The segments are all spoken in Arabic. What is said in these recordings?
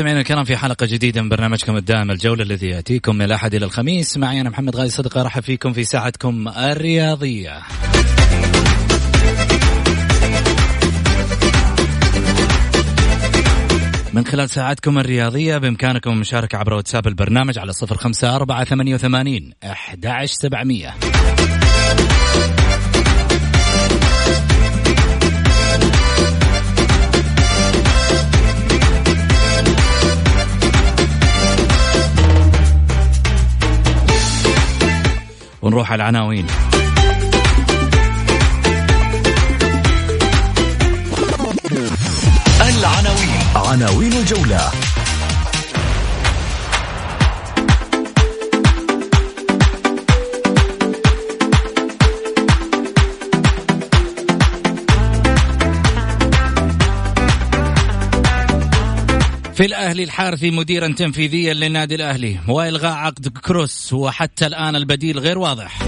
مستمعينا الكرام في حلقة جديدة من برنامجكم الدائم الجولة الذي يأتيكم من الأحد إلى الخميس معي أنا محمد غازي صدقه أرحب فيكم في ساعتكم الرياضية. من خلال ساعتكم الرياضية بإمكانكم المشاركة عبر واتساب البرنامج على صفر خمسة أربعة ثمانية وثمانين أحد سبعمية ونروح على العناوين. العناوين. عناوين الجولة. في الأهلي الحارثي مديرا تنفيذيا للنادي الأهلي وإلغاء عقد كروس وحتى الآن البديل غير واضح.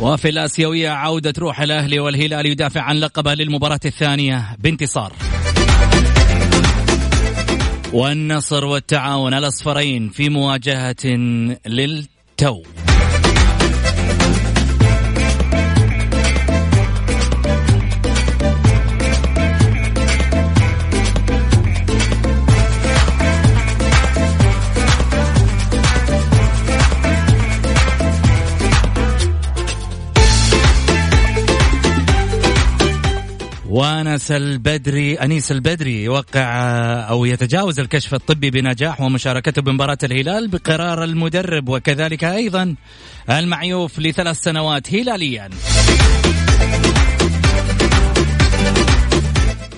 وفي الآسيوية عودة روح الأهلي والهلال يدافع عن لقبه للمباراة الثانية بانتصار. والنصر والتعاون الأصفرين في مواجهة للتو. وانس البدري أنيس البدري يوقع أو يتجاوز الكشف الطبي بنجاح ومشاركته بمباراة الهلال بقرار المدرب وكذلك أيضا المعيوف لثلاث سنوات هلاليا.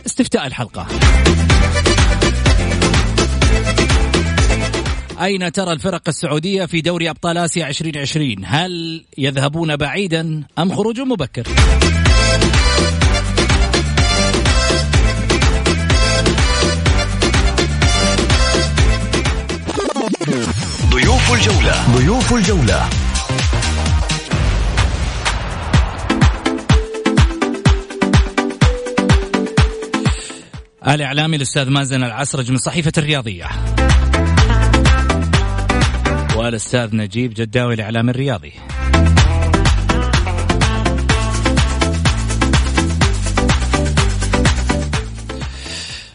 استفتاء الحلقة. أين ترى الفرق السعودية في دوري أبطال آسيا 2020 هل يذهبون بعيدا أم خروج مبكر الجولة. ضيوف الجولة. الإعلامي الأستاذ مازن العسرج من صحيفة الرياضية. والأستاذ نجيب جداوي الإعلام الرياضي.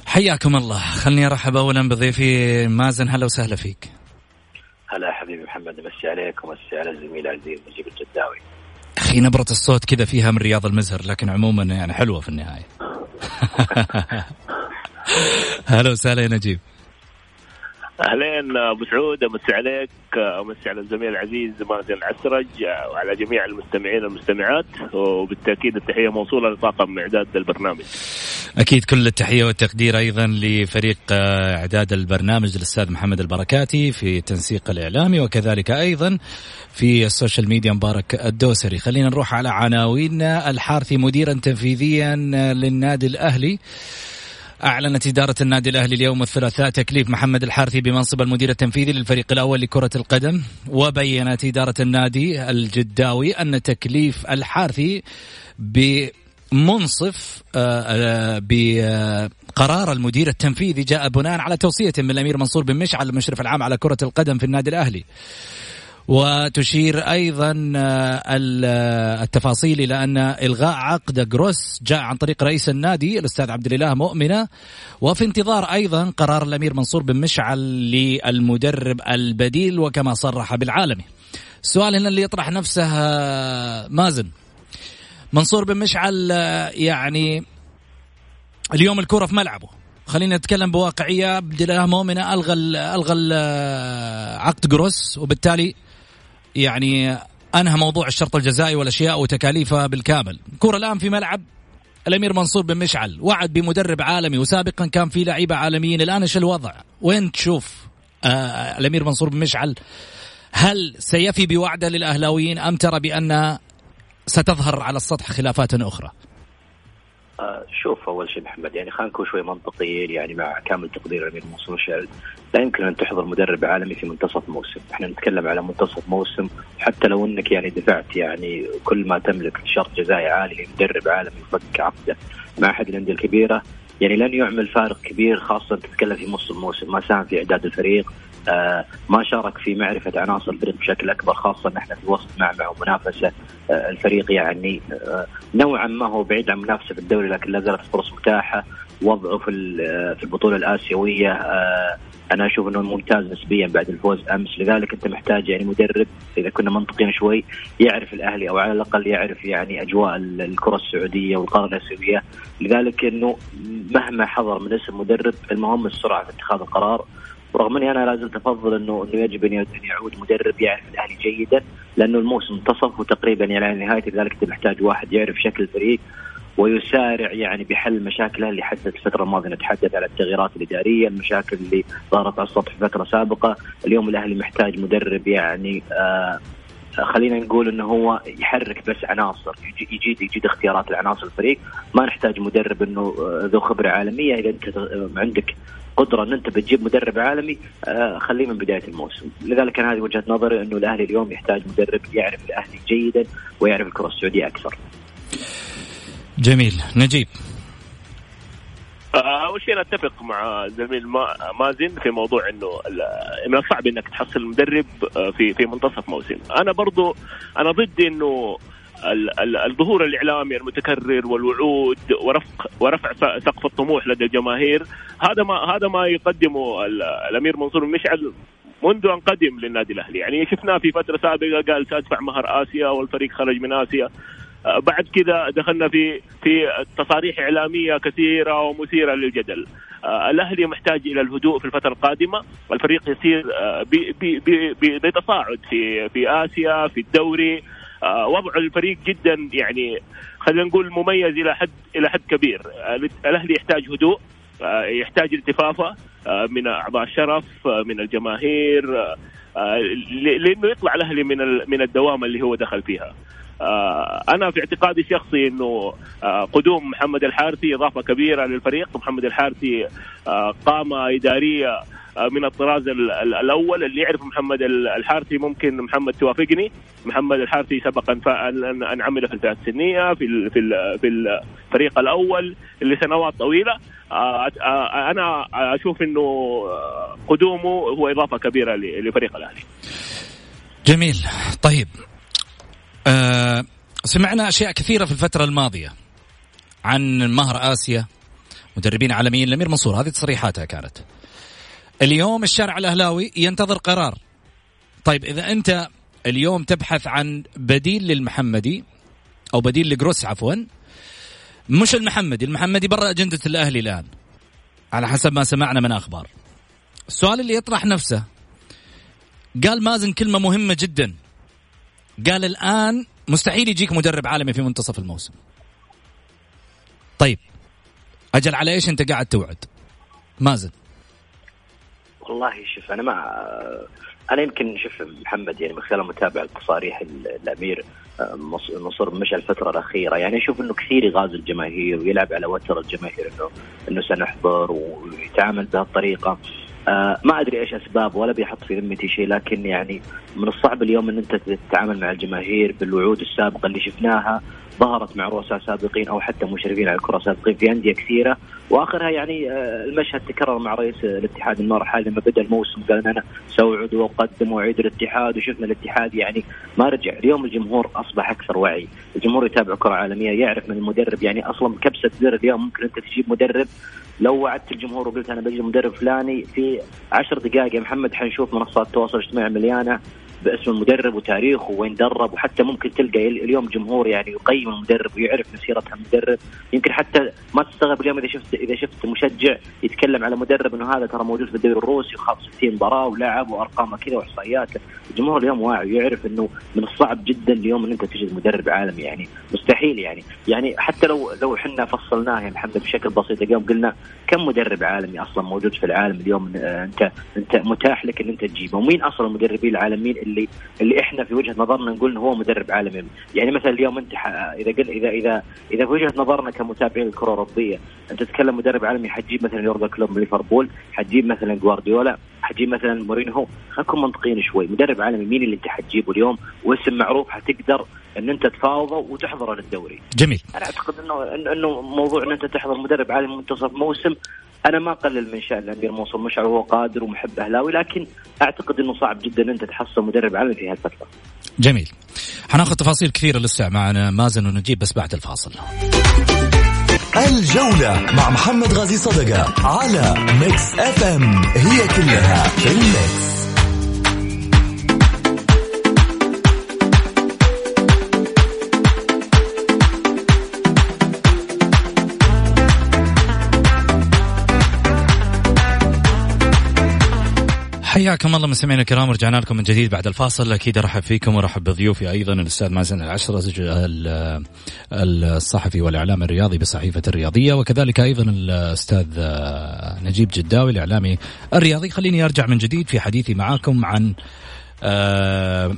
حياكم الله. خلني أرحب اولا بضيفي مازن. هلا وسهلا فيك. محمد امسي عليك ومسي على الزميل العزيز نجيب الجداوي. أخي نبرة الصوت كذا فيها من رياض المزهر لكن عموما يعني حلوة في النهاية. هلا وسهلا يا نجيب. أهلين أبو سعود امسي عليك امسي على الزميل العزيز مازن العسرج وعلى جميع المستمعين والمستمعات وبالتأكيد التحية موصولة لطاقم إعداد البرنامج. أكيد كل التحية والتقدير أيضا لفريق إعداد البرنامج الأستاذ محمد البركاتي في التنسيق الإعلامي وكذلك أيضا في ال social media مبارك الدوسري. خلينا نروح على عناويننا الحارثي مديرا تنفيذيا للنادي الأهلي. أعلنت إدارة النادي الأهلي اليوم الثلاثاء تكليف محمد الحارثي بمنصب المدير التنفيذي للفريق الأول لكرة القدم وبينت إدارة النادي الجداوي أن تكليف الحارثي بمنصب آه، آه، بقرار المدير التنفيذي جاء بناء على توصية من الأمير منصور بن مشعل المشرف العام على كرة القدم في النادي الأهلي. وتشير أيضا آه، آه، التفاصيل إلى أن إلغاء عقد جروس جاء عن طريق رئيس النادي الأستاذ عبد الإله مؤمنة. وفي انتظار أيضا قرار الأمير منصور بن مشعل للمدرب البديل وكما صرح بالعالمي. السؤال هنا اللي يطرح نفسه آه، مازن. منصور بن مشعل يعني اليوم الكرة في ملعبه. خلينا نتكلم بواقعية. عبد الإله مؤمنة ألغى ألغى عقد جروس وبالتالي يعني أنهى موضوع الشرط الجزائي والأشياء وتكاليفها بالكامل. كرة الآن في ملعب الأمير منصور بن مشعل وعد بمدرب عالمي وسابقا كان في لعيبة عالميين. الآن إيش الوضع؟ وين تشوف آه الأمير منصور بن مشعل؟ هل سيفي بوعده للأهلاويين أم ترى بأن ستظهر على السطح خلافات أخرى؟ آه، شوف أول شيء محمد يعني خلينا نكون شوي منطقيين يعني مع كامل تقدير الأمير منصور شعل لا يمكن أن تحضر مدرب عالمي في منتصف موسم، إحنا نتكلم على منتصف موسم. حتى لو إنك يعني دفعت يعني كل ما تملك شرط جزائي عالي لمدرب عالمي يفك عقده مع أحد الأندية الكبيرة يعني لن يعمل فارق كبير خاصة تتكلم في نص الموسم. ما ساهم في إعداد الفريق آه ما شارك في معرفة عناصر الفريق بشكل أكبر خاصة إن إحنا في وسط معمعه ومنافسه آه الفريق يعني آه نوعا ما هو بعيد عن منافسة في الدوري لكن لا زالت فرص متاحة. وضعه في في البطولة الآسيوية. آه أنا أشوف إنه ممتاز نسبيا بعد الفوز أمس. لذلك أنت محتاج يعني مدرب إذا كنا منطقيين شوي يعرف الأهلي أو على الأقل يعرف يعني أجواء الكرة السعودية والقارة الاسيويه لذلك إنه مهما حضر من اسم مدرب المهم السرعة في اتخاذ القرار. ورغم إني أنا لا زلت أفضل انه إنه يجب إن يعود مدرب يعرف الأهلي جيدا لأنه الموسم انتصف وتقريبا يعني على نهايته لذلك أنت محتاج واحد يعرف شكل الفريق. ويسارع يعني بحل مشاكله اللي حدثت الفترة الماضية نتحدث على التغييرات الإدارية، المشاكل اللي ظهرت على السطح فترة سابقة، اليوم الأهلي محتاج مدرب يعني آه خلينا نقول إنه هو يحرك بس عناصر يجيد يجيد اختيارات العناصر الفريق. ما نحتاج مدرب إنه آه، ذو خبرة عالمية. إذا أنت آه، عندك قدرة إن أنت بتجيب مدرب عالمي آه، خليه من بداية الموسم. لذلك كان هذه وجهة نظري إنه الأهلي اليوم يحتاج مدرب يعرف الأهلي جيدا ويعرف الكرة السعودية أكثر. جميل. نجيب. آه، أول شيء أتفق مع زميل مازن في موضوع إنه من الصعب إنك تحصل مدرب آه، في في منتصف موسم، أنا برضو أنا ضد إنه الظهور الإعلامي المتكرر والوعود ورفع ورفع سقف الطموح لدى الجماهير. هذا ما هذا ما يقدمه الأمير منصور المشعل منذ أن قدم للنادي الأهلي، يعني شفناه في فترة سابقة قال سأدفع مهر آسيا والفريق خرج من آسيا، بعد كذا دخلنا في في تصاريح إعلامية كثيرة ومثيرة للجدل. آه، الأهلي محتاج إلى الهدوء في الفترة القادمة. والفريق يسير آه، بتصاعد في في آسيا في الدوري. وضع الفريق جدا يعني خلينا نقول مميز إلى حد إلى حد كبير. الأهلي يحتاج هدوء يحتاج التفافة من أعضاء الشرف من الجماهير لأنه يطلع الأهلي من من الدوامة اللي هو دخل فيها. آه، أنا في اعتقادي الشخصي إنه آه، قدوم محمد الحارثي إضافة كبيرة للفريق. محمد الحارثي آه، قامه إدارية من الطراز الأول. اللي يعرف محمد الحارثي ممكن محمد توافقني. محمد الحارثي سبق أن عمل في الفئات السنية في في في الفريق الأول لسنوات طويلة. أنا أشوف إنه قدومه هو إضافة كبيرة لفريق الأهلي. جميل. طيب آه سمعنا أشياء كثيرة في الفترة الماضية عن مهر آسيا مدربين عالميين الأمير منصور هذه تصريحاتها كانت. اليوم الشارع الأهلاوي ينتظر قرار. طيب إذا أنت اليوم تبحث عن بديل للمحمدي أو بديل لجروس عفوا مش المحمدي المحمدي برا أجندة الأهلي الآن على حسب ما سمعنا من أخبار. السؤال اللي يطرح نفسه قال مازن كلمة مهمة جدا. قال الآن مستحيل يجيك مدرب عالمي في منتصف الموسم. طيب أجل على إيش أنت قاعد توعد؟ مازن. والله شوف أنا ما أنا يمكن شوف محمد يعني من خلال متابعه تصاريح الأمير نصر مشى الفترة الأخيرة. يعني أشوف إنه كثير يغازل الجماهير ويلعب على وتر الجماهير إنه إنه سنحضر ويتعامل بهالطريقة. آه ما أدري إيش أسباب ولا بيحط في ذمتي شيء لكن يعني من الصعب اليوم إن أنت تتعامل مع الجماهير بالوعود السابقة اللي شفناها ظهرت مع رؤساء سابقين أو حتى مشرفين على الكرة سابقين في أندية كثيرة. وآخرها يعني آه، المشهد تكرر مع رئيس الاتحاد النور حال لما بدأ الموسم قال أنا ساعد وأقدم وأعيد الاتحاد وشفنا الاتحاد يعني ما رجع. اليوم الجمهور أصبح أكثر وعي. الجمهور يتابع كرة عالمية يعرف من المدرب. يعني أصلا كبسة زر اليوم ممكن أنت تجيب مدرب. لو وعدت الجمهور وقلت أنا بجيب مدرب فلاني في عشر دقائق يا محمد حنشوف منصات التواصل الاجتماعي مليانة. باسم المدرب وتاريخه وين درب وحتى ممكن تلقى اليوم جمهور يعني يقيم المدرب ويعرف مسيرة المدرب. يمكن حتى ما تستغرب اليوم إذا شفت إذا شفت مشجع يتكلم على مدرب إنه هذا ترى موجود في الدوري الروسي وخاض 60 مباراه ولعب وأرقامه كذا وإحصائياته. الجمهور اليوم واعي ويعرف إنه من الصعب جدا اليوم إن أنت تجد مدرب عالمي يعني. مستحيل يعني. يعني حتى لو لو إحنا فصلناه يا محمد بشكل بسيط اليوم قلنا كم مدرب عالمي أصلا موجود في العالم اليوم انت أنت متاح لك إن أنت تجيبه. ومين أصلا المدربين العالميين اللي اللي إحنا في وجهة نظرنا نقول إنه هو مدرب عالمي. يعني مثلا اليوم أنت إذا قل اذا اذا إذا في وجهة نظرنا كمتابعين الكره الاوروبيه أنت تتكلم مدرب عالمي حتجيب مثلا يورجن كلوب من ليفربول حتجيب مثلا جوارديولا حتجيب مثلا مورينهو خلينا نكون منطقيين شوي. مدرب عالمي مين اللي أنت حتجيبه اليوم؟ واسم معروف حتقدر إن أنت تفاوضه وتحضره للدوري. جميل. أنا أعتقد انه انه موضوع إن أنت تحضر مدرب عالمي منتصف موسم أنا ما اقلل من شأن الأمير منصور مشعل وهو قادر ومحب أهلاوي لكن أعتقد إنه صعب جدا إن أنت تحصل مدرب عالمي في هالفترة. جميل. حناخذ تفاصيل كثيرة لسه معنا مازن ونجيب بس بعد الفاصل. الجولة مع محمد غازي صدقة على Mix FM هي كلها في ال mix. حياكم الله مستمعينا الكرام رجعنا لكم من جديد بعد الفاصل. أكيد أرحب فيكم وأرحب بضيوفي أيضا الأستاذ مازن العشرة الصحفي والإعلام الرياضي بصحيفة الرياضية وكذلك أيضا الأستاذ نجيب جداوي الإعلامي الرياضي. خليني أرجع من جديد في حديثي معاكم عن آه،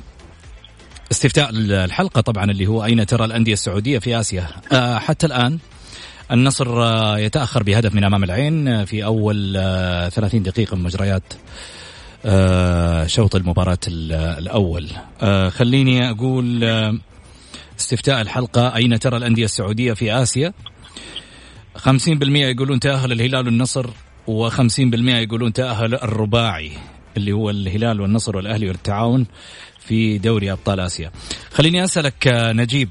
استفتاء الحلقة طبعا اللي هو أين ترى الأندية السعودية في آسيا. آه، حتى الآن النصر آه، يتأخر بهدف من أمام العين في أول 30 دقيقة من مجريات شوط المباراة الأول. آه، خليني أقول آه، استفتاء الحلقة أين ترى الأندية السعودية في آسيا؟ خمسين بالمئة يقولون تأهل الهلال والنصر وخمسين بالمئة يقولون تأهل الرباعي اللي هو الهلال والنصر والأهلي والتعاون في دوري أبطال آسيا. خليني أسألك نجيب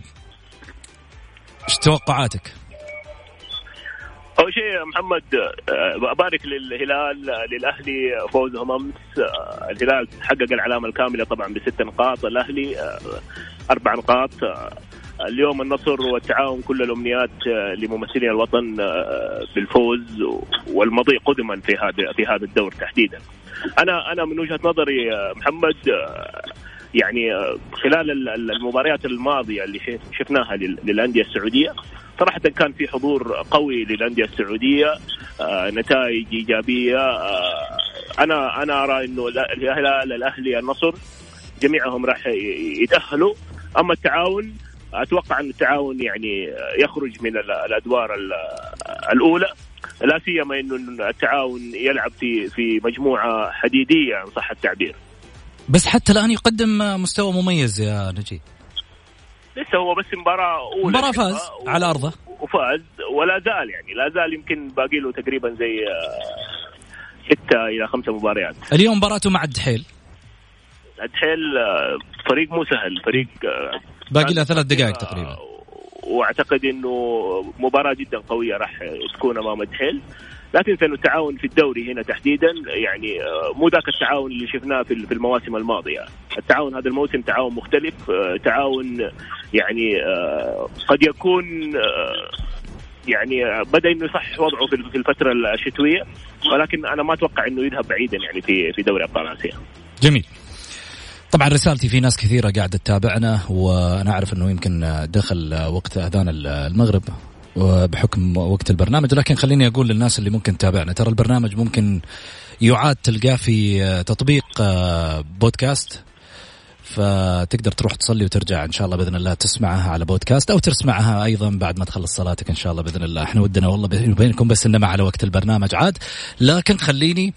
إيش توقعاتك؟ أول شيء محمد آه، ابارك للهلال للأهلي فوزهم أمس آه، الهلال حقق العلامة الكاملة طبعا بست نقاط الاهلي آه، أربع نقاط اليوم النصر والتعاون كل الأمنيات لممثلي الوطن بالفوز والمضي قدما في هذا في هذا الدور تحديدا. أنا أنا من وجهة نظري محمد يعني خلال المباريات الماضية اللي شفناها للأندية السعودية صراحة كان في حضور قوي للأندية السعودية آه نتائج إيجابية آه أنا أنا أرى إنه الهلال الأهلي النصر جميعهم راح يتأهلوا أما التعاون أتوقع أن التعاون يعني يخرج من الأدوار الأولى لا سيما إنه التعاون يلعب في في مجموعة حديدية إن صح التعبير. بس حتى الآن يقدم مستوى مميز يا نجيب. لسه هو بس مباراة أولى. مباراة فاز و... على أرضه. وفاز ولا زال يعني لا زال يمكن باقي له تقريبا زي آه، ستة إلى خمسة مباريات. اليوم مباراته مع الدحيل. الدحيل آه، فريق مو سهل فريق آه، باقي له ثلاث دقائق تقريبا. وأعتقد إنه مباراة جدا قوية راح تكون أمام الدحيل. لا تنسى إنه التعاون في الدوري هنا تحديدا يعني آه، مو ذاك التعاون اللي شفناه في المواسم الماضية، التعاون هذا الموسم تعاون مختلف، آه، تعاون يعني آه، قد يكون يعني بدأ إنه يصحح وضعه في الفترة الشتوية ولكن أنا ما أتوقع إنه يذهب بعيدا يعني في في دوري أبطال آسيا. جميل. طبعا رسالتي في ناس كثيرة قاعدة تتابعنا وأنا أعرف إنه يمكن دخل وقت أذان المغرب بحكم وقت البرنامج لكن خليني أقول للناس اللي ممكن تتابعنا. ترى البرنامج ممكن يعاد تلقاه في تطبيق بودكاست. فتقدر تروح تصلي وترجع إن شاء الله بإذن الله تسمعها على بودكاست أو تسمعها أيضا بعد ما تخلص صلاتك إن شاء الله بإذن الله. إحنا ودنا والله بينكم بس إنما على وقت البرنامج عاد. لكن خليني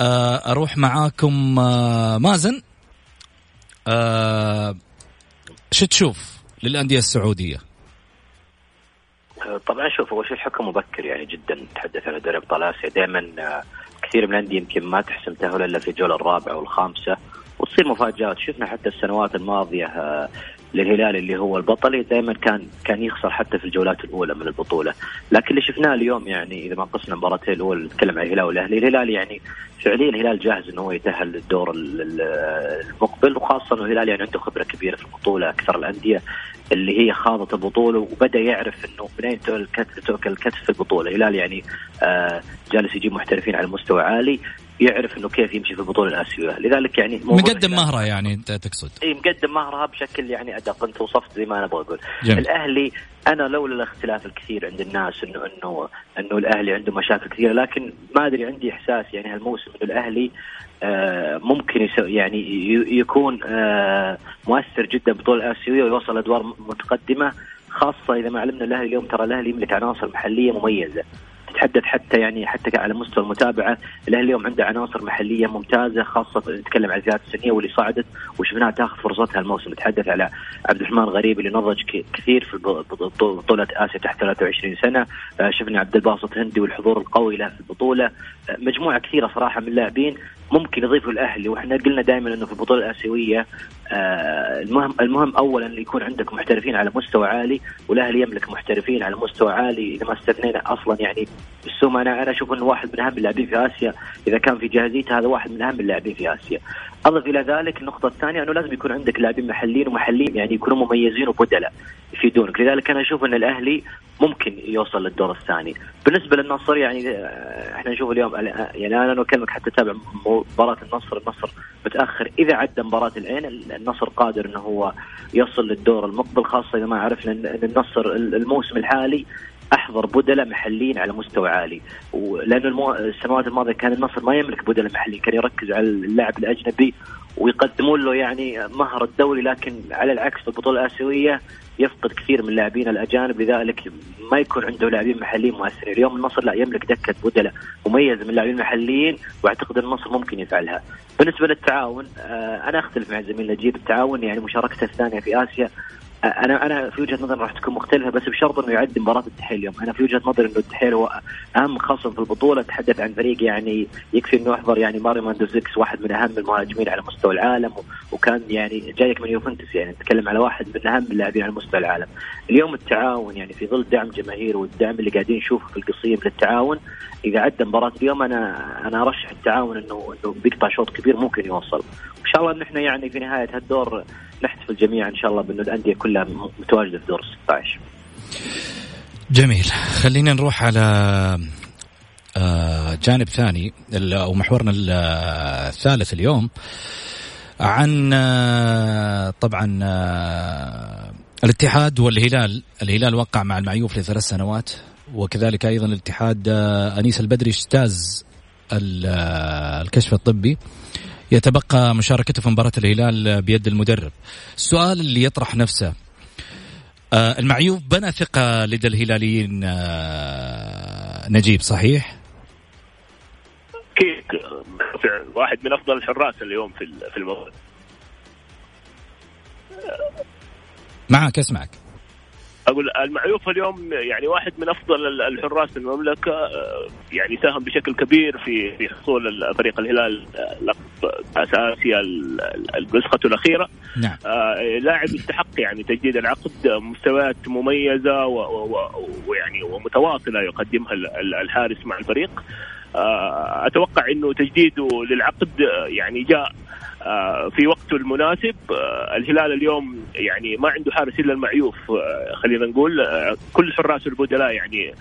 آه، أروح معاكم آه، مازن. آه، شو تشوف للأندية السعودية؟ طبعا شوف اول شيء الحكم مبكر يعني جدا تحدث عن دوري ابطال اسيا دائما كثير من الأندية يمكن ما تحسم تاهل إلا في الجولة الرابعة والخامسة وتصير مفاجآت. شفنا حتى السنوات الماضية آه، للهلال اللي هو البطل دائما كان كان يخسر حتى في الجولات الأولى من البطولة، لكن اللي شفناه اليوم يعني إذا ما قصنا المباراتين الاولى نتكلم عن الهلال والأهلي، الهلال يعني فعليا الهلال جاهز إنه هو يتأهل للدور المقبل وخاصة إنه الهلال يعني عنده خبرة كبيرة في البطولة أكثر الأندية اللي هي خاضت البطولة وبدأ يعرف إنه منين تؤكل الكتف في البطولة، الهلال يعني آه جالس يجيب محترفين على مستوى عالي. يعرف إنه كيف يمشي في البطوله الآسيوية. لذلك يعني مقدم مهرة يعني أنت تقصد. إي مقدم مهرة بشكل يعني أدق. أنت وصفت زي ما أنا أبغى أقول. الأهلي أنا لولا الاختلاف الكثير عند الناس انه انه إنه الأهلي عنده مشاكل كثيرة لكن ما أدري عندي إحساس يعني هالموسم إنه الأهلي آه ممكن يعني يكون آه مؤثر جدا بالبطوله الآسيوية ويوصل أدوار متقدمة خاصة إذا ما علمنا الأهلي اليوم ترى الأهلي يملك عناصر محلية مميزة. تتحدث حتى يعني حتى على مستوى المتابعة. الأهلي اليوم عنده عناصر محلية ممتازة خاصة نتكلم عن الفئات السنية واللي صعدت وشفناها تاخذ فرصتها الموسم. نتحدث على عبد الرحمن غريب اللي نضج كثير في بطولة آسيا تحت 23 سنة. آه، شفنا عبد الباسط هندي والحضور القوي له في البطولة. آه، مجموعة كثيرة صراحة من اللاعبين ممكن يضيفوا الأهلي. وإحنا قلنا دائما إنه في البطولة الآسيوية آه المهم المهم اولا يكون عندك محترفين على مستوى عالي والأهلي يملك محترفين على مستوى عالي إذا ما استثنينا أصلا يعني بالسوم أنا أنا أشوف إنه واحد من أهم اللاعبين في آسيا. إذا كان في جاهزيته هذا واحد من أهم اللاعبين في آسيا. أضف إلى ذلك النقطة الثانية إنه لازم يكون عندك لاعبين محليين ومحليين يعني يكونوا مميزين وبدلاء يفيدونك. لذلك أنا أشوف إن الأهلي ممكن يوصل للدور الثاني. بالنسبة للنصر يعني آه، إحنا نشوف اليوم يعني أنا أكلمك حتى تابع مباراة النصر النصر متأخر. إذا عدى مباراة العين النصر قادر إنه هو يصل للدور المقبل خاصة إذا ما عرفنا ان النصر الموسم الحالي أحضر بدلاء محليين على مستوى عالي. ولأنه المو... السنوات الماضية كان النصر ما يملك بدلاء محليين كان يركز على اللاعب الأجنبي ويقدمون له يعني مهر الدولي لكن على العكس في البطولة الآسيوية يفقد كثير من اللاعبين الأجانب لذلك ما يكون عنده لاعبين محليين مؤثرين، اليوم النصر لا يملك دكة بدلاء مميزة من اللاعبين المحليين وأعتقد النصر ممكن يفعلها. بالنسبة للتعاون آه، أنا أختلف مع زميلنا نجيب. التعاون يعني مشاركته الثانية في آسيا أنا أنا في وجهة نظري راح تكون مختلفة بس بشرط إنه يعد مباراة التحيل اليوم، أنا في وجهة نظري إنه التحيل هو أهم خصم في البطولة تحدث عن فريق يعني يكفي إنه يحضر يعني ماريو ماندوزيكس واحد من أهم المهاجمين على مستوى العالم وكان يعني جايك من يوفنتوس يعني نتكلم على واحد من أهم اللاعبين على مستوى العالم. اليوم التعاون يعني في ظل دعم جماهير والدعم اللي قاعدين نشوفه في القصيم للتعاون إذا عدى مباراة اليوم أنا أنا أرشح التعاون انه إنه بيقطع شوط كبير ممكن يوصل. وإن شاء الله إن إحنا يعني في نهاية هالدور نحتفل جميعا إن شاء الله بانه الأندية كلها متواجدة في دور 16 جميل. خلينا نروح على آه، جانب ثاني أو محورنا الثالث اليوم عن آه، طبعا آه، الاتحاد والهلال. الهلال وقع مع المعيوف لثلاث سنوات وكذلك أيضا الاتحاد أنيس البدري اجتاز الكشف الطبي. يتبقى مشاركته في مباراة الهلال بيد المدرب. السؤال اللي يطرح نفسه. آه المعيوف بنى ثقة لدى الهلاليين آه نجيب صحيح؟ أكيد. واحد من أفضل الحراس اليوم في في الموضوع. معك اسمعك. أقول المعيوف اليوم يعني واحد من أفضل الحراس في المملكة آه، يعني ساهم بشكل كبير في في حصول فريق الهلال آه، لقب كأس آسيا نسخته الأخيرة. نعم. آه لاعب يستحق يعني تجديد العقد مستويات مميزة ويعني ومتواصلة يقدمها الحارس مع الفريق. آه أتوقع إنه تجديده للعقد يعني جاء في وقته المناسب الهلال اليوم يعني ما عنده حارس إلا المعيوف خلينا نقول كل حراس البدلاء يعني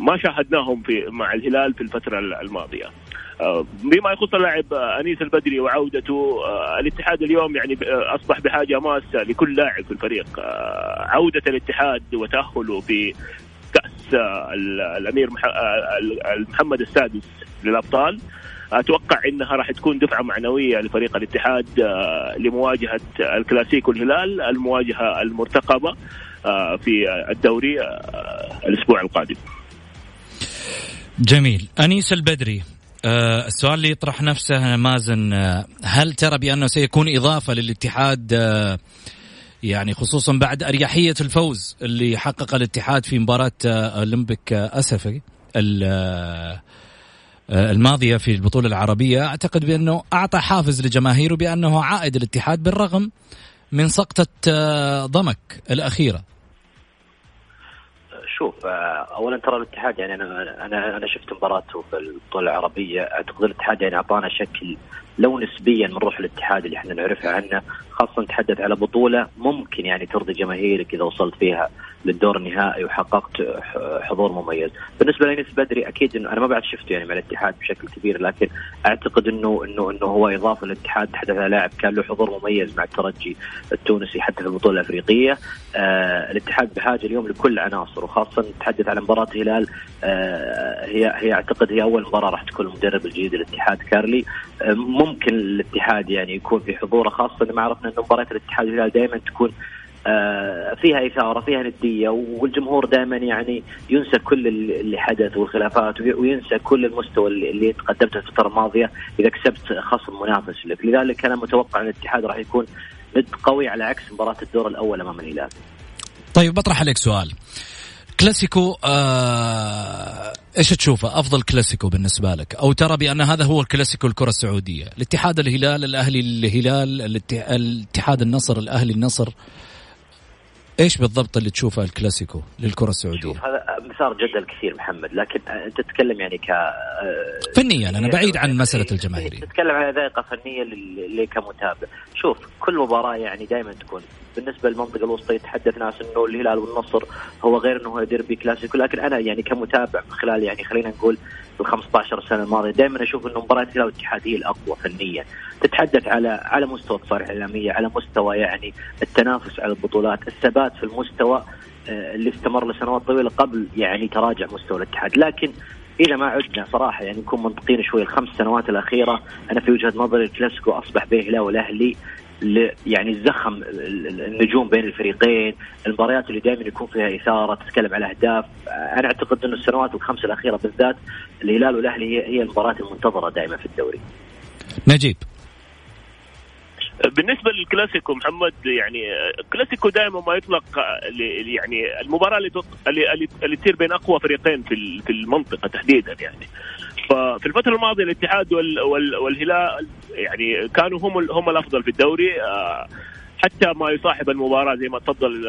ما شاهدناهم في مع الهلال في الفترة الماضية. بما يخص اللاعب أنيس البدري وعودته الاتحاد اليوم يعني أصبح بحاجة ماسة لكل لاعب في الفريق. عودة الاتحاد وتأهله في كاس الأمير محمد السادس للأبطال. أتوقع إنها راح تكون دفعة معنوية لفريق الاتحاد لمواجهة الكلاسيكو الهلال المواجهة المرتقبة في الدوري الأسبوع القادم. جميل، أنيس البدري السؤال اللي يطرح نفسه مازن هل ترى بأنه سيكون إضافة للاتحاد يعني خصوصا بعد أريحية الفوز اللي حقق الاتحاد في مباراة أولمبيك أسفي الماضية في البطولة العربية أعتقد بأنه أعطى حافز لجماهيره بأنه عائد الاتحاد بالرغم من سقطة ضمك الأخيرة. شوف اولا ترى الاتحاد يعني أنا أنا أنا شفت مباراته في البطولة العربية. أعتقد الاتحاد يعني أعطانا شكل لو نسبيا من روح الاتحاد اللي إحنا نعرفها عنه خاصة نتحدث على بطولة ممكن يعني ترضي جماهيرك إذا وصلت فيها للدور النهائي وحققت حضور مميز. بالنسبة لانس بدري أكيد إنه أنا ما بعد شفته يعني مع الاتحاد بشكل كبير لكن أعتقد إنه إنه إنه هو إضافة للاتحاد تحدث على لاعب كان له حضور مميز مع الترجي التونسي حتى في البطولة الأفريقية. آه الاتحاد بحاجه اليوم لكل عناصر وخاصه نتحدث على مباراة الهلال آه هي هي أعتقد هي أول مباراة راح تكون المدرب الجديد للاتحاد كارلي آه ممكن الاتحاد يعني يكون في حضوره خاصة ما عرفنا انه مباريات الاتحاد والهلال دائما تكون فيها إثارة فيها ندية والجمهور دائما يعني ينسى كل اللي حدث والخلافات وينسى كل المستوى اللي تقدمته في الفترة الماضية إذا كسبت خصم منافس لك. لذلك أنا متوقع أن الاتحاد راح يكون ند قوي على عكس مباراة الدور الأول أمام الهلال. طيب بطرح عليك سؤال. كلاسيكو آه إيش تشوفه؟ أفضل كلاسيكو بالنسبة لك؟ أو ترى بأن هذا هو الكلاسيكو الكره السعودية؟ الاتحاد الهلال الأهلي الهلال الاتحاد النصر الأهلي النصر؟ إيش بالضبط اللي تشوفه الكلاسيكو للكرة السعودية؟ هذا مثار جدل كثير محمد لكن انت تتكلم يعني ك فنيا أنا بعيد عن مسألة الجماهيرية. تتكلم عن ذائقة فنية اللي كمتابع. شوف كل مباراة يعني دائما تكون بالنسبة للمنطقه الوسطى يتحدث ناس إنه الهلال والنصر هو غير إنه هو ديربي كلاسيكو لكن أنا يعني كمتابع من خلال يعني خلينا نقول ال 15 سنة الماضية دائما أشوف إنه مباراة الهلال والاتحاد هي الأقوى فنيا. تتحدث على على مستوى التصاريح الإعلامية على مستوى يعني التنافس على البطولات الثبات في المستوى اللي استمر لسنوات طويلة قبل يعني تراجع مستوى الاتحاد. لكن اذا ما عدنا صراحة يعني نكون منطقيين شوي الخمس سنوات الأخيرة أنا في وجهة نظري الكلاسيكو أصبح بين الهلال والاهلي يعني زخم النجوم بين الفريقين المباريات اللي دائما يكون فيها إثارة تتكلم على أهداف. أنا أعتقد إنه السنوات الخمس الأخيرة بالذات الهلال والأهلي هي المباراة المنتظرة دائما في الدوري. نجيب. بالنسبة للكلاسيكو محمد يعني الكلاسيكو دائما ما يطلق يعني المباراة اللي اللي, تصير بين أقوى فريقين في في المنطقة تحديدا يعني. ففي الفترة الماضية الاتحاد وال وال والهلال يعني كانوا هم هم الأفضل في الدوري حتى ما يصاحب المباراة زي ما تفضل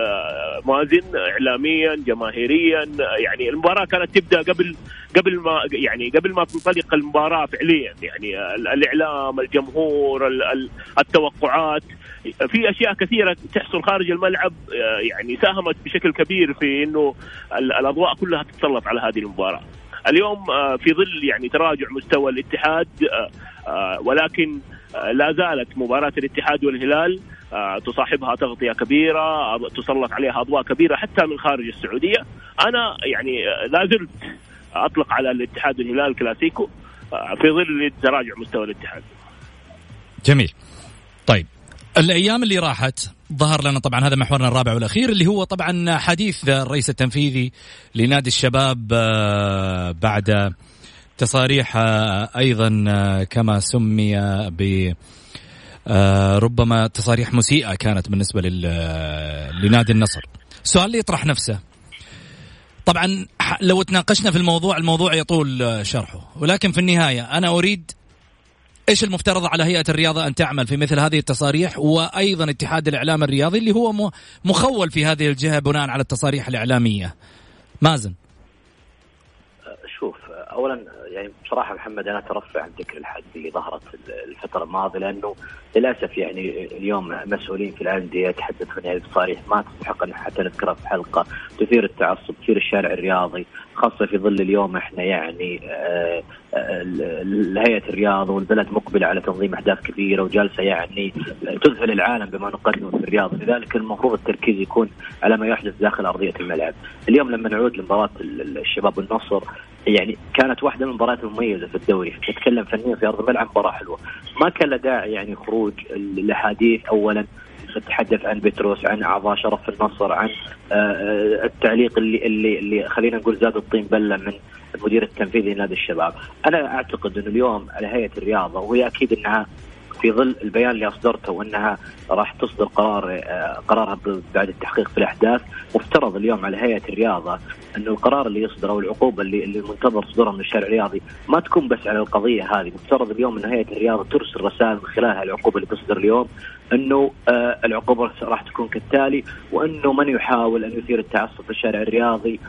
مازن اعلاميا جماهيريا يعني المباراة كانت تبدأ قبل قبل ما يعني قبل ما تنطلق المباراة فعليا يعني الإعلام الجمهور التوقعات. في أشياء كثيرة تحصل خارج الملعب يعني ساهمت بشكل كبير في إنه الأضواء كلها تتسلط على هذه المباراة. اليوم في ظل يعني تراجع مستوى الاتحاد ولكن لا زالت مباراة الاتحاد والهلال تصاحبها تغطية كبيرة تسلط عليها أضواء كبيرة حتى من خارج السعودية. أنا يعني لا زلت أطلق على الاتحاد والهلال كلاسيكو في ظل تراجع مستوى الاتحاد. جميل. طيب الأيام اللي راحت ظهر لنا طبعا هذا محورنا الرابع والأخير اللي هو طبعا حديث الرئيس التنفيذي لنادي الشباب بعد تصاريح أيضا كما سمي ب ربما تصاريح مسيئة كانت بالنسبة لنادي النصر. السؤال اللي يطرح نفسه طبعا لو تناقشنا في الموضوع الموضوع يطول شرحه ولكن في النهاية أنا أريد إيش المفترض على هيئة الرياضة أن تعمل في مثل هذه التصاريح وأيضا اتحاد الإعلام الرياضي اللي هو مخول في هذه الجهة بناء على التصاريح الإعلامية. مازن اولا يعني بصراحة محمد أنا أترفع عن ذكر الحد اللي ظهرت الفترة الماضية لأنه للأسف يعني اليوم مسؤولين في الأندية يتحدثون يعني بصريح ما تستحق أن حتى نذكرها في حلقة. تثير التعصب تثير الشارع الرياضي خاصة في ظل اليوم إحنا يعني آه، آه، هيئة الرياض والبلد مقبلة على تنظيم احداث كبيره وجالسة يعني تذهل العالم بما نقدمه في الرياض. لذلك المفروض التركيز يكون على ما يحدث داخل أرضية الملعب. اليوم لما نعود لمباراة الشباب والنصر يعني كانت واحدة من المباريات المميزة في الدوري. تتكلم فنيا في أرض الملعب مباراة حلوة. ما كان له داعي يعني خروج الأحاديث اولا تتحدث عن بتروس عن أعضاء شرف النصر عن آه، آه، التعليق اللي اللي اللي خلينا نقول زاد الطين بلة من المدير التنفيذي لنادي الشباب. أنا أعتقد إنه اليوم على هيئة الرياضة وهي أكيد إنها في ظل البيان اللي أصدرته وأنها راح تصدر قرار آه، قرارها بعد التحقيق في الأحداث مفترض اليوم على هيئة الرياضة أنه القرار اللي يصدر أو العقوبه اللي اللي المنتظر صدورها من الشارع الرياضي ما تكون بس على القضية هذه مفترض اليوم أن هيئة الرياضة ترسل رسائل من خلالها العقوبة اللي تصدر اليوم أنه آه العقوبة راح تكون كالتالي وأنه من يحاول أن يثير التعصب في الشارع الرياضي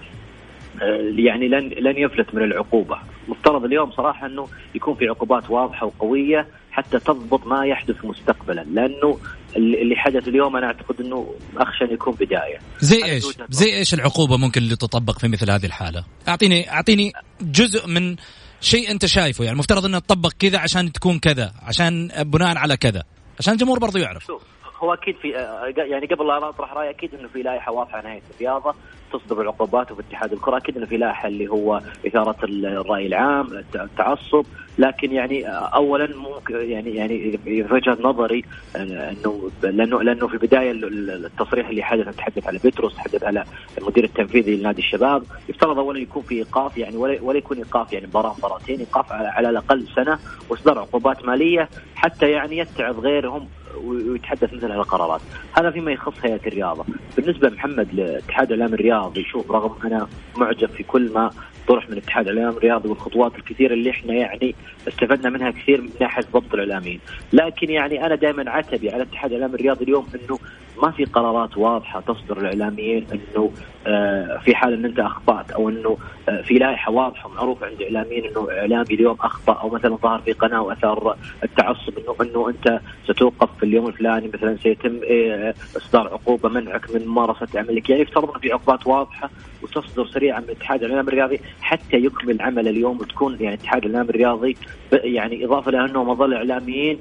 آه، يعني لن لن يفلت من العقوبة، مفترض اليوم صراحة أنه يكون في عقوبات واضحة وقوية حتى تضبط ما يحدث مستقبلا، لأنه اللي حدث اليوم أنا أعتقد إنه أخشى أن يكون بداية. زي إيش؟ زي إيش العقوبة ممكن اللي تطبق في مثل هذه الحالة؟ اعطيني أعطيني جزء من شيء أنت شايفه يعني المفترض إنه تطبق كذا عشان تكون كذا، عشان بناء على كذا، عشان الجمهور برضو يعرف. هو أكيد في آه، يعني قبل لا اطرح رأيي أكيد إنه في لائحة واضحة عن هيئه الرياضة تصدر العقوبات وفي اتحاد الكرة. أكيد إنه في لائحه اللي هو إثارة الرأي العام التعصب. لكن يعني اولا ممكن يعني يعني في وجهة نظري إنه لأنه لأنه في البداية التصريح اللي حدث تحدث على بتروس تحدث على المدير التنفيذي لنادي الشباب. يفترض اولا يكون في إيقاف يعني ولا يكون إيقاف يعني مباراة مباراتين إيقاف على الأقل سنة وإصدار عقوبات مالية حتى يعني يتعظ غيرهم ويتحدث مثل هذه القرارات. هذا فيما يخص هيئة الرياضة. بالنسبة محمد لاتحاد الإعلام الرياضي شوف رغم أنا معجب في كل ما طرح من اتحاد الإعلام الرياضي والخطوات الكثيرة اللي إحنا يعني استفدنا منها كثير من ناحية ضبط الإعلاميين، لكن يعني أنا دائما عتبي على اتحاد الإعلام الرياضي اليوم إنه ما في قرارات واضحة تصدر الإعلاميين إنه آه، في حال إن أنت أخطأت أو إنه آه، في لائحة واضحة معروفة عند إعلاميين إنه إعلامي اليوم أخطأ أو مثلا ظهر في قناة وأثار التعصب إنه إنه أنت ستوقف في اليوم الفلاني مثلا سيتم آه، إصدار عقوبة منعك من ممارسة عملك يعني يفترض في عقوبات واضحة وتصدر سريعا من اتحاد الاعلام الرياضي حتى يكمل عمل اليوم وتكون يعني اتحاد الاعلام الرياضي يعني إضافة لأنه مظل إعلاميين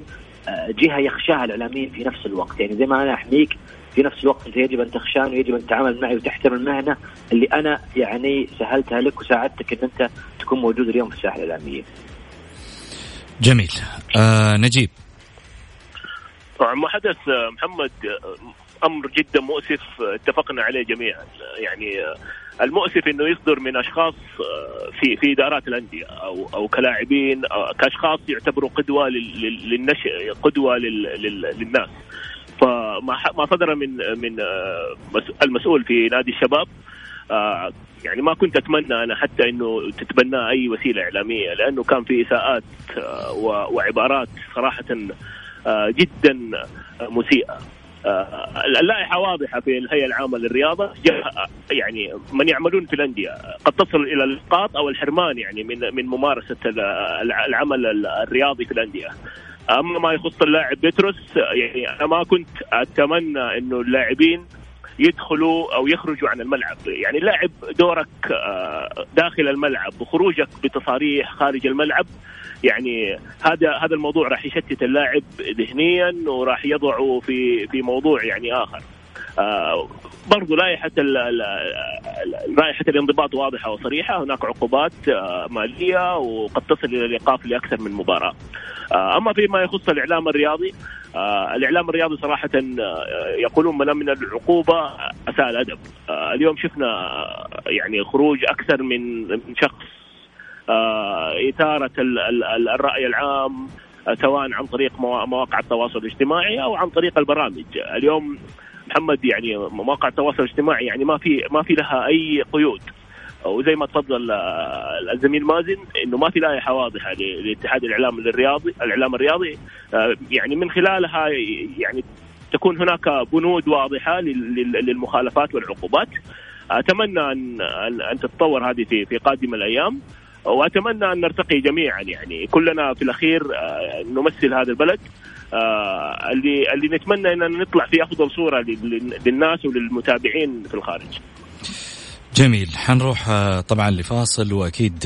جهة يخشاها الإعلاميين في نفس الوقت يعني زي ما أنا أحميك في نفس الوقت أنت يجب أن تخشاني ويجب أن تتعامل معي وتحترم المهنة اللي أنا يعني سهلتها لك وساعدتك إن أنت تكون موجود اليوم في الساحة الإعلامية. جميل. آه نجيب. طبعا ما حدث محمد أمر جدا مؤسف اتفقنا عليه جميعا يعني المؤسف إنه يصدر من أشخاص في في إدارات الأندية أو أو كلاعبين كأشخاص يعتبروا قدوة للنشء قدوة للناس. فما ما صدر من من آه، المسؤول في نادي الشباب. آه، يعني ما كنت أتمنى أنا حتى إنه تتبناه أي وسيلة إعلامية لأنه كان في إساءات آه، وعبارات صراحة جدا مسيئة. اللائحة واضحة في الهيئة العامة للرياضة. يعني من يعملون في الأندية. قد تصل إلى الاسقاط أو الحرمان يعني من من ممارسة العمل الرياضي في الأندية. أما ما يخص اللاعب بيتروس يعني أنا ما كنت أتمنى إنه اللاعبين يدخلوا أو يخرجوا عن الملعب، يعني اللاعب دورك آه، داخل الملعب وخروجك بتصاريح خارج الملعب يعني هذا هذا الموضوع راح يشتت اللاعب ذهنيا وراح يضعه في في موضوع يعني آخر. آه، برضو لائحة لائحة الانضباط واضحة وصريحة. هناك عقوبات آه، مالية وقد تصل إلى الإيقاف لأكثر من مباراة. آه، أما فيما يخص الإعلام الرياضي الإعلام الرياضي صراحة يقولون من من العقوبة أساء الأدب. اليوم شفنا يعني خروج أكثر من شخص إثارة الرأي العام سواء عن طريق مواقع التواصل الاجتماعي أو عن طريق البرامج. اليوم محمد يعني مواقع التواصل الاجتماعي يعني ما في ما في لها أي قيود. وزي ما تفضل آه، الزميل مازن إنه ما في لائحه واضحة لاتحاد الإعلام الرياضي الإعلام الرياضي. آه، يعني من خلالها يعني تكون هناك بنود واضحة للمخالفات والعقوبات. أتمنى ان أن تتطور هذه في في قادم الأيام. وأتمنى أن نرتقي جميعا. يعني كلنا في الأخير آه، نمثل هذا البلد. آه، اللي اللي نتمنى إننا نطلع في أفضل صورة للناس وللمتابعين في الخارج. جميل. حنروح آه، طبعا لفاصل وأكيد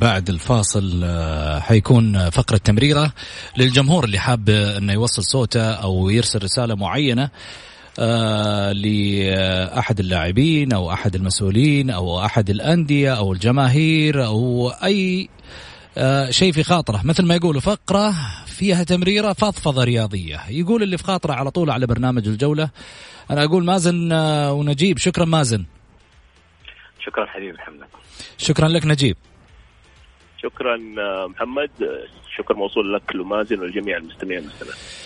بعد الفاصل حيكون فقرة تمريرة للجمهور اللي حاب إنه يوصل صوته أو يرسل رسالة معينة. آه لأحد اللاعبين أو أحد المسؤولين أو أحد الأندية أو الجماهير أو أي آه شيء في خاطره. مثل ما يقولوا فقرة فيها تمريرة فضفضة رياضية. يقول اللي في خاطره على طول على برنامج الجولة. أنا أقول مازن آه ونجيب. شكرا مازن. شكرا حبيبي محمد. شكرا لك نجيب. شكرا محمد. شكر موصول لك لمازن ولجميع المستمعين. والمستمعات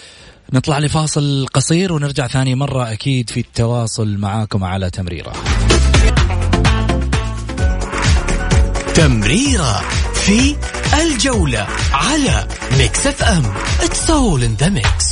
نطلع لفاصل قصير ونرجع ثاني مرة أكيد في التواصل معاكم على تمريرة. تمريرة في الجولة على Mix FM. it's all in the mix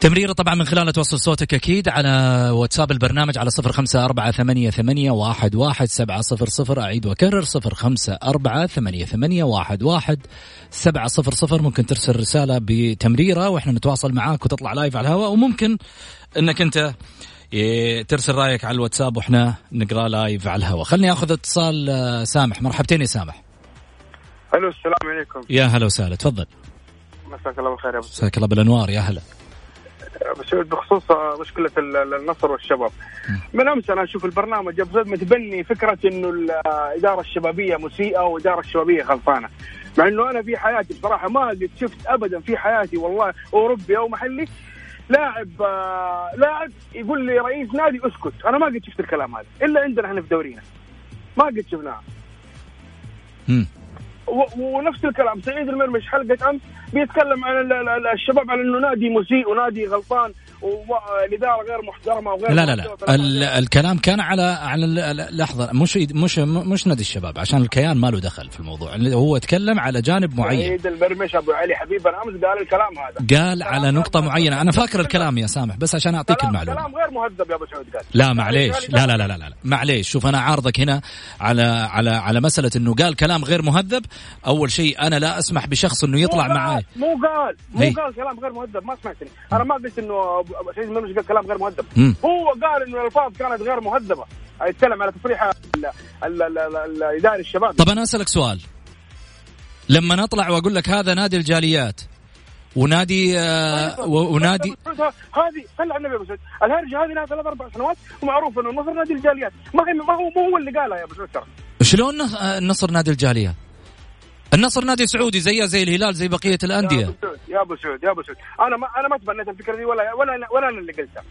تمريرة طبعا من خلال توصل صوتك أكيد على واتساب البرنامج على صفر خمسة أربعة ثمانية, ثمانية واحد, واحد سبعة صفر صفر. أعيد وأكرر صفر خمسة أربعة ثمانية, ثمانية واحد, واحد سبعة صفر صفر. ممكن ترسل رسالة بتمريرة وإحنا نتواصل معاك وتطلع live على الهواء وممكن أنك أنت ترسل رأيك على الواتساب وإحنا نقرأ live على الهواء. خلني أخذ اتصال آه، سامح. مرحبتين يا سامح. ألو السلام عليكم. يا هلا وسهلا تفضل. مساك الله بالخير يا أبو مساك الله بالأنوار يا هلا. بخصوص مشكلة النصر والشباب. من أمس أنا أشوف البرنامج أبو متبني فكرة إنه الإدارة الشبابية مسيئة والإدارة الشبابية غلطانه مع إنه أنا في حياتي بصراحة ما قد شفت ابدا في حياتي والله أوروبي أو محلي لاعب آه لاعب يقول لي رئيس نادي أسكت. أنا ما قد شفت الكلام هذا. إلا عندنا إحنا في دورينا. ما قد شفناها ونفس الكلام. سعيد المرمش حلقة أمس بيتكلم عن الشباب على إنه نادي مسيء ونادي غلطان. والاداره غير محترمة وغير لا لا لا. الكلام كان على على لحظة مش مش مش نادي الشباب عشان الكيان ما له دخل في الموضوع. هو تكلم على جانب معين. سعيد المرمش أبو علي حبيب أمس قال الكلام هذا. قال على نقطة معينة. أنا فاكر الكلام يا سامح بس عشان أعطيك المعلومة. كلام غير مهذب يا أبو سعود قال. لا معليش. لا لا لا لا, لا. معليش. شوف أنا عارضك هنا على على على مسألة إنه قال كلام غير مهذب. أول شيء أنا لا أسمح بشخص إنه يطلع معي مو قال مو قال كلام غير مهذب ما سمعتني. أنا ما قلت إنه سعيد المرمش قال كلام غير مهذب هو قال إنه الألفاظ كانت غير مهذبه يتكلم على تصريح الإداري الشباب. طب أنا أسألك سؤال. لما نطلع وأقول لك هذا نادي الجاليات ونادي آه طيب، ونادي هذه صلى على النبي أبو سعود الهرجه هذه لها ثلاث أربع سنوات ومعروف إنه النصر نادي الجاليات. ما ما هو مو هو اللي قالها يا أبو سعود شلون النصر نادي الجاليات؟ النصر نادي سعودي زيه زي الهلال زي بقية الأندية. يا أبو سعود يا أبو سعود أنا ما أنا ما تبنيت الفكرة دي ولا ولا ولا أنا اللي قلتها.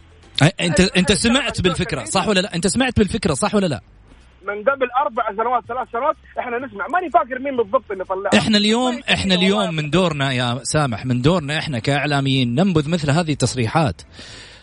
انت انت سمعت بالفكرة صح ولا لا؟ أنت سمعت بالفكرة صح ولا لا؟ من قبل أربع سنوات ثلاث سنوات إحنا نسمع. ماني فاكر مين بالضبط اللي طلع إحنا اليوم إحنا اليوم من دورنا يا سامح من دورنا إحنا كاعلاميين ننبذ مثل هذه التصريحات.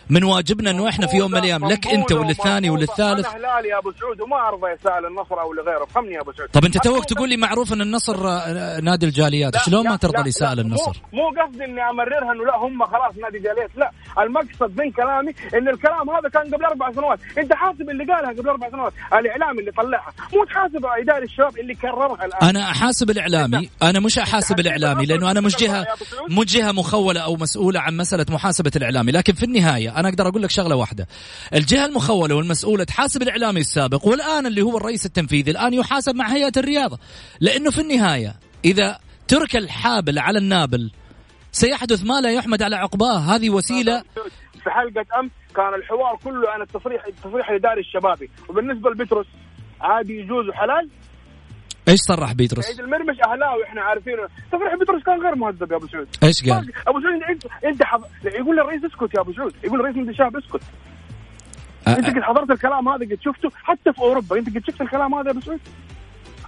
من واجبنا إنه إحنا في يوم من الأيام لك أنت وللثاني وللثالث أنا هلالي يا أبو سعود وما ارضى يسال النصر أو لغيره فهمني يا أبو سعود. طب أنت توك تقول لي معروف إن النصر آه، نادي الجاليات شلون ما ترضى لي يسال النصر مو, مو قصدي إني أمررها إنه لا هم خلاص نادي الجاليات لا. المقصد من كلامي إن الكلام هذا كان قبل أربع سنوات. أنت حاسب اللي قالها قبل أربع سنوات الاعلامي اللي طلعها. مو تحاسب اداري الشباب اللي كررها الآن. أنا أحاسب الإعلامي أنا مش أحاسب الإعلامي لأنه أنا مش جهه مش جهة مخولة أو مسؤولة عن مسألة محاسبة الإعلامي لكن في النهاية أنا أقدر أقول لك شغلة واحدة. الجهة المخولة والمسؤولة تحاسب الإعلامي السابق والآن اللي هو الرئيس التنفيذي الآن يحاسب مع هيئة الرياضة. لأنه في النهاية إذا ترك الحابل على النابل سيحدث ما لا يحمد على عقباه. هذه وسيلة في حلقة أمس كان الحوار كله عن التصريح التصريح الاداري الشبابي. وبالنسبة لبتروس عادي يجوز وحلال؟ إيش صرح بيتروس؟ سعيد المرمش أهلاوي إحنا عارفينه. تصريح بيتروس كان غير مهذب يا أبو سعود. إيش قال؟ أبو سعود انت انت حض... يقول للرئيس اسكت يا أبو سعود. يقول الرئيس من الشعب اسكت. أه أنت قد حضرت الكلام هذا قد شفته حتى في أوروبا. أنت قد شفت الكلام هذا يا أبو سعود؟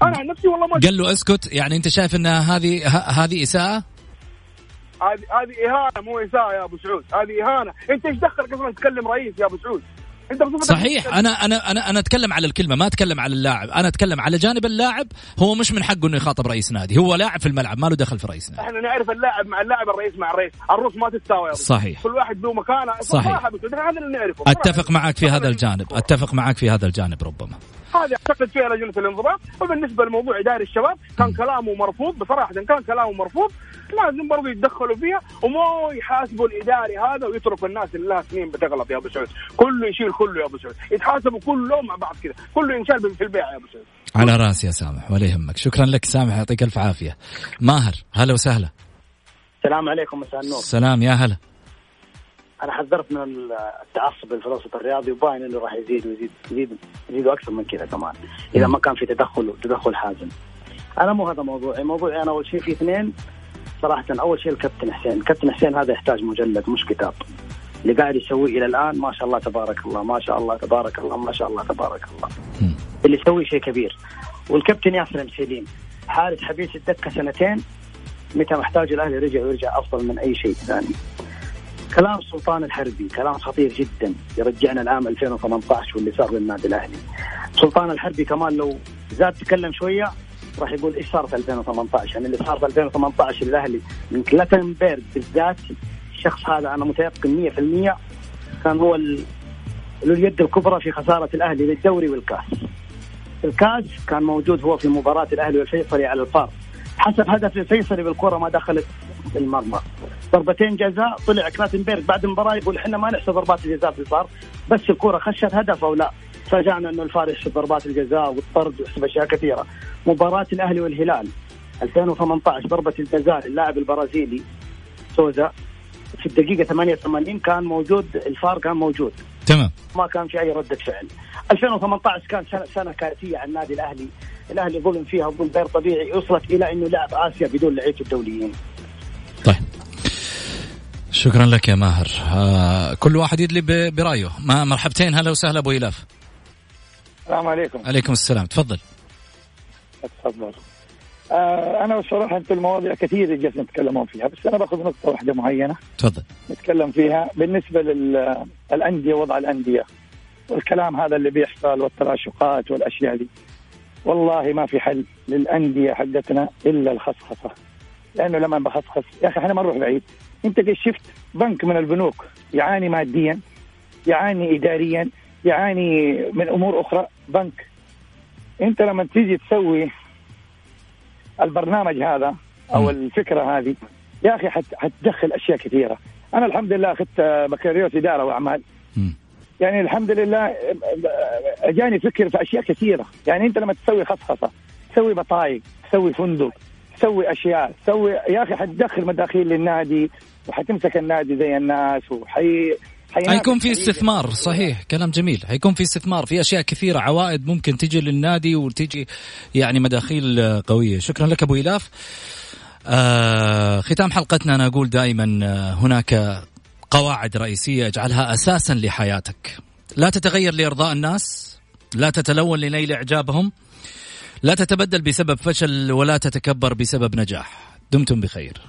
أنا عن نفسي والله ما قال له اسكت يعني أنت شايف إن هذه هذه إساءة؟ هذه هذه إهانة مو إساءة يا أبو سعود. هذه إهانة. أنت إيش دخلك أصلا تكلم رئيس يا أبو سعود؟ انت صحيح. أنا أنا أنا أنا أتكلم على الكلمة ما أتكلم على اللاعب. أنا أتكلم على جانب اللاعب هو مش من حقه إنه يخاطب رئيس نادي. هو لاعب في الملعب ما له دخل في رئيس نادي. إحنا نعرف اللاعب مع اللاعب الرئيس مع الرئيس. الروس ما أبو صحيح. كل واحد له مكانه. صحيح. هذا اللي نعرفه. أتفق معك في هذا الجانب. أتفق معك في هذا الجانب ربما. هذه أعتقد فيها لجنة الانضباط. وبالنسبة لموضوع اداري الشباب كان كلامه مرفوض. بصراحة كان كلامه مرفوض. لازم برضه يتدخلوا فيها ومو يحاسبوا الإداري هذا ويتركوا الناس اللي لها سنين بتغلط يا أبو سعود. كله يشيل كله يا أبو سعود. يتحاسبوا كلهم مع بعض كذا كله ينشال في البيع يا أبو سعود. على رأسي يا سامح ولا يهمك. شكرا لك سامح يعطيك ألف عافية. ماهر هلا وسهلا. السلام عليكم مساء النور. سلام يا هلا. أنا حذرت من التعصب الفلسفه الرياضي وباين إنه راح يزيد ويزيد يزيد يزيد أكثر من كذا كمان إذا ما كان في تدخل تدخل حازم. أنا مو هذا موضوعي. موضوعي أنا أول شيء في اثنين صراحة أول شيء الكابتن حسين. الكابتن حسين هذا يحتاج مجلد مش كتاب. اللي قاعد يسويه إلى الآن ما شاء الله تبارك الله ما شاء الله تبارك الله ما شاء الله تبارك الله. اللي يسوي شيء كبير. والكابتن ياسر المسيلين حارس حبيس الدكة سنتين متى محتاج الأهلي رجع ويرجع أفضل من أي شيء ثاني. كلام سلطان الحربي كلام خطير جدا يرجعنا العام 2018 واللي صار للنادي الأهلي. سلطان الحربي كمان لو زاد تكلم شوية راح يقول إيش صار في 2018 يعني اللي صار في 2018 للاهلي من كلاتنبرغ بالذات الشخص هذا أنا متيقن 100% كان هو له اليد الكبرى في خسارة الأهلي للدوري والكاس. الكاس كان موجود هو في مباراة الأهلي والفيصلي على الفار. حسب هدف الفيصلي بالكرة ما دخلت المرمى. ضربتين جزاء طلع كلاتنبرغ بعد المباراة يقول إحنا ما نحسب ضربات الجزاء في الفار بس الكرة خشت هدف أو لا. فاجأنا أنه الفار يحسب ضربات الجزاء والطرد ويحسب أشياء كثيرة. مباراة الأهلي والهلال 2018 ضربة الجزاء اللاعب البرازيلي سوزا. في الدقيقة 88 كان موجود الفار كان موجود. تمام. ما كان في أي ردة فعل. 2018 كان سنه سنة كارثية على النادي الأهلي. الأهلي ظلم فيها ظلم غير طبيعي. وصلت إلى إنه لعب آسيا بدون لعيبه الدوليين. طيب. شكرا لك يا ماهر. آه كل واحد يدلي برأيه. ما مرحبتين. هلا وسهلا أبو إلاف. السلام عليكم. عليكم السلام. تفضل. تفضل. آه أنا بصراحة أنتم المواضيع كثيرة جالسين تتكلمون فيها بس أنا باخذ نقطة واحدة معينة. تفضل. نتكلم فيها بالنسبة للانديه وضع الأندية والكلام هذا اللي بيحصل والتراشقات والأشياء دي. والله ما في حل للأندية حقتنا إلا الخصخصة. لأنه لما بخصخص يا أخي إحنا ما نروح بعيد. أنت قد شفت بنك من البنوك يعاني ماديا يعاني اداريا يعاني من أمور أخرى. بنك أنت لما تيجي تسوي البرنامج هذا أو الفكرة هذه يا أخي حت حتدخل أشياء كثيرة. أنا الحمد لله أخذت بكالوريوس إدارة وأعمال. يعني الحمد لله أجاني فكر في أشياء كثيرة. يعني أنت لما تسوي خصخصة تسوي بطايق تسوي فندق تسوي أشياء تسوي يا أخي حتدخل مداخيل للنادي وحتمسك النادي زي الناس وحي حيكون في. استثمار صحيح كلام جميل. حيكون في استثمار في أشياء كثيرة عوائد ممكن تجي للنادي وتجي يعني مداخيل قوية. شكرا لك أبو إلاف. آه ختام حلقتنا أنا أقول دائما آه، هناك قواعد رئيسية أجعلها أساسا لحياتك. لا تتغير لإرضاء الناس لا تتلون لنيل إعجابهم لا تتبدل بسبب فشل ولا تتكبر بسبب نجاح. دمتم بخير.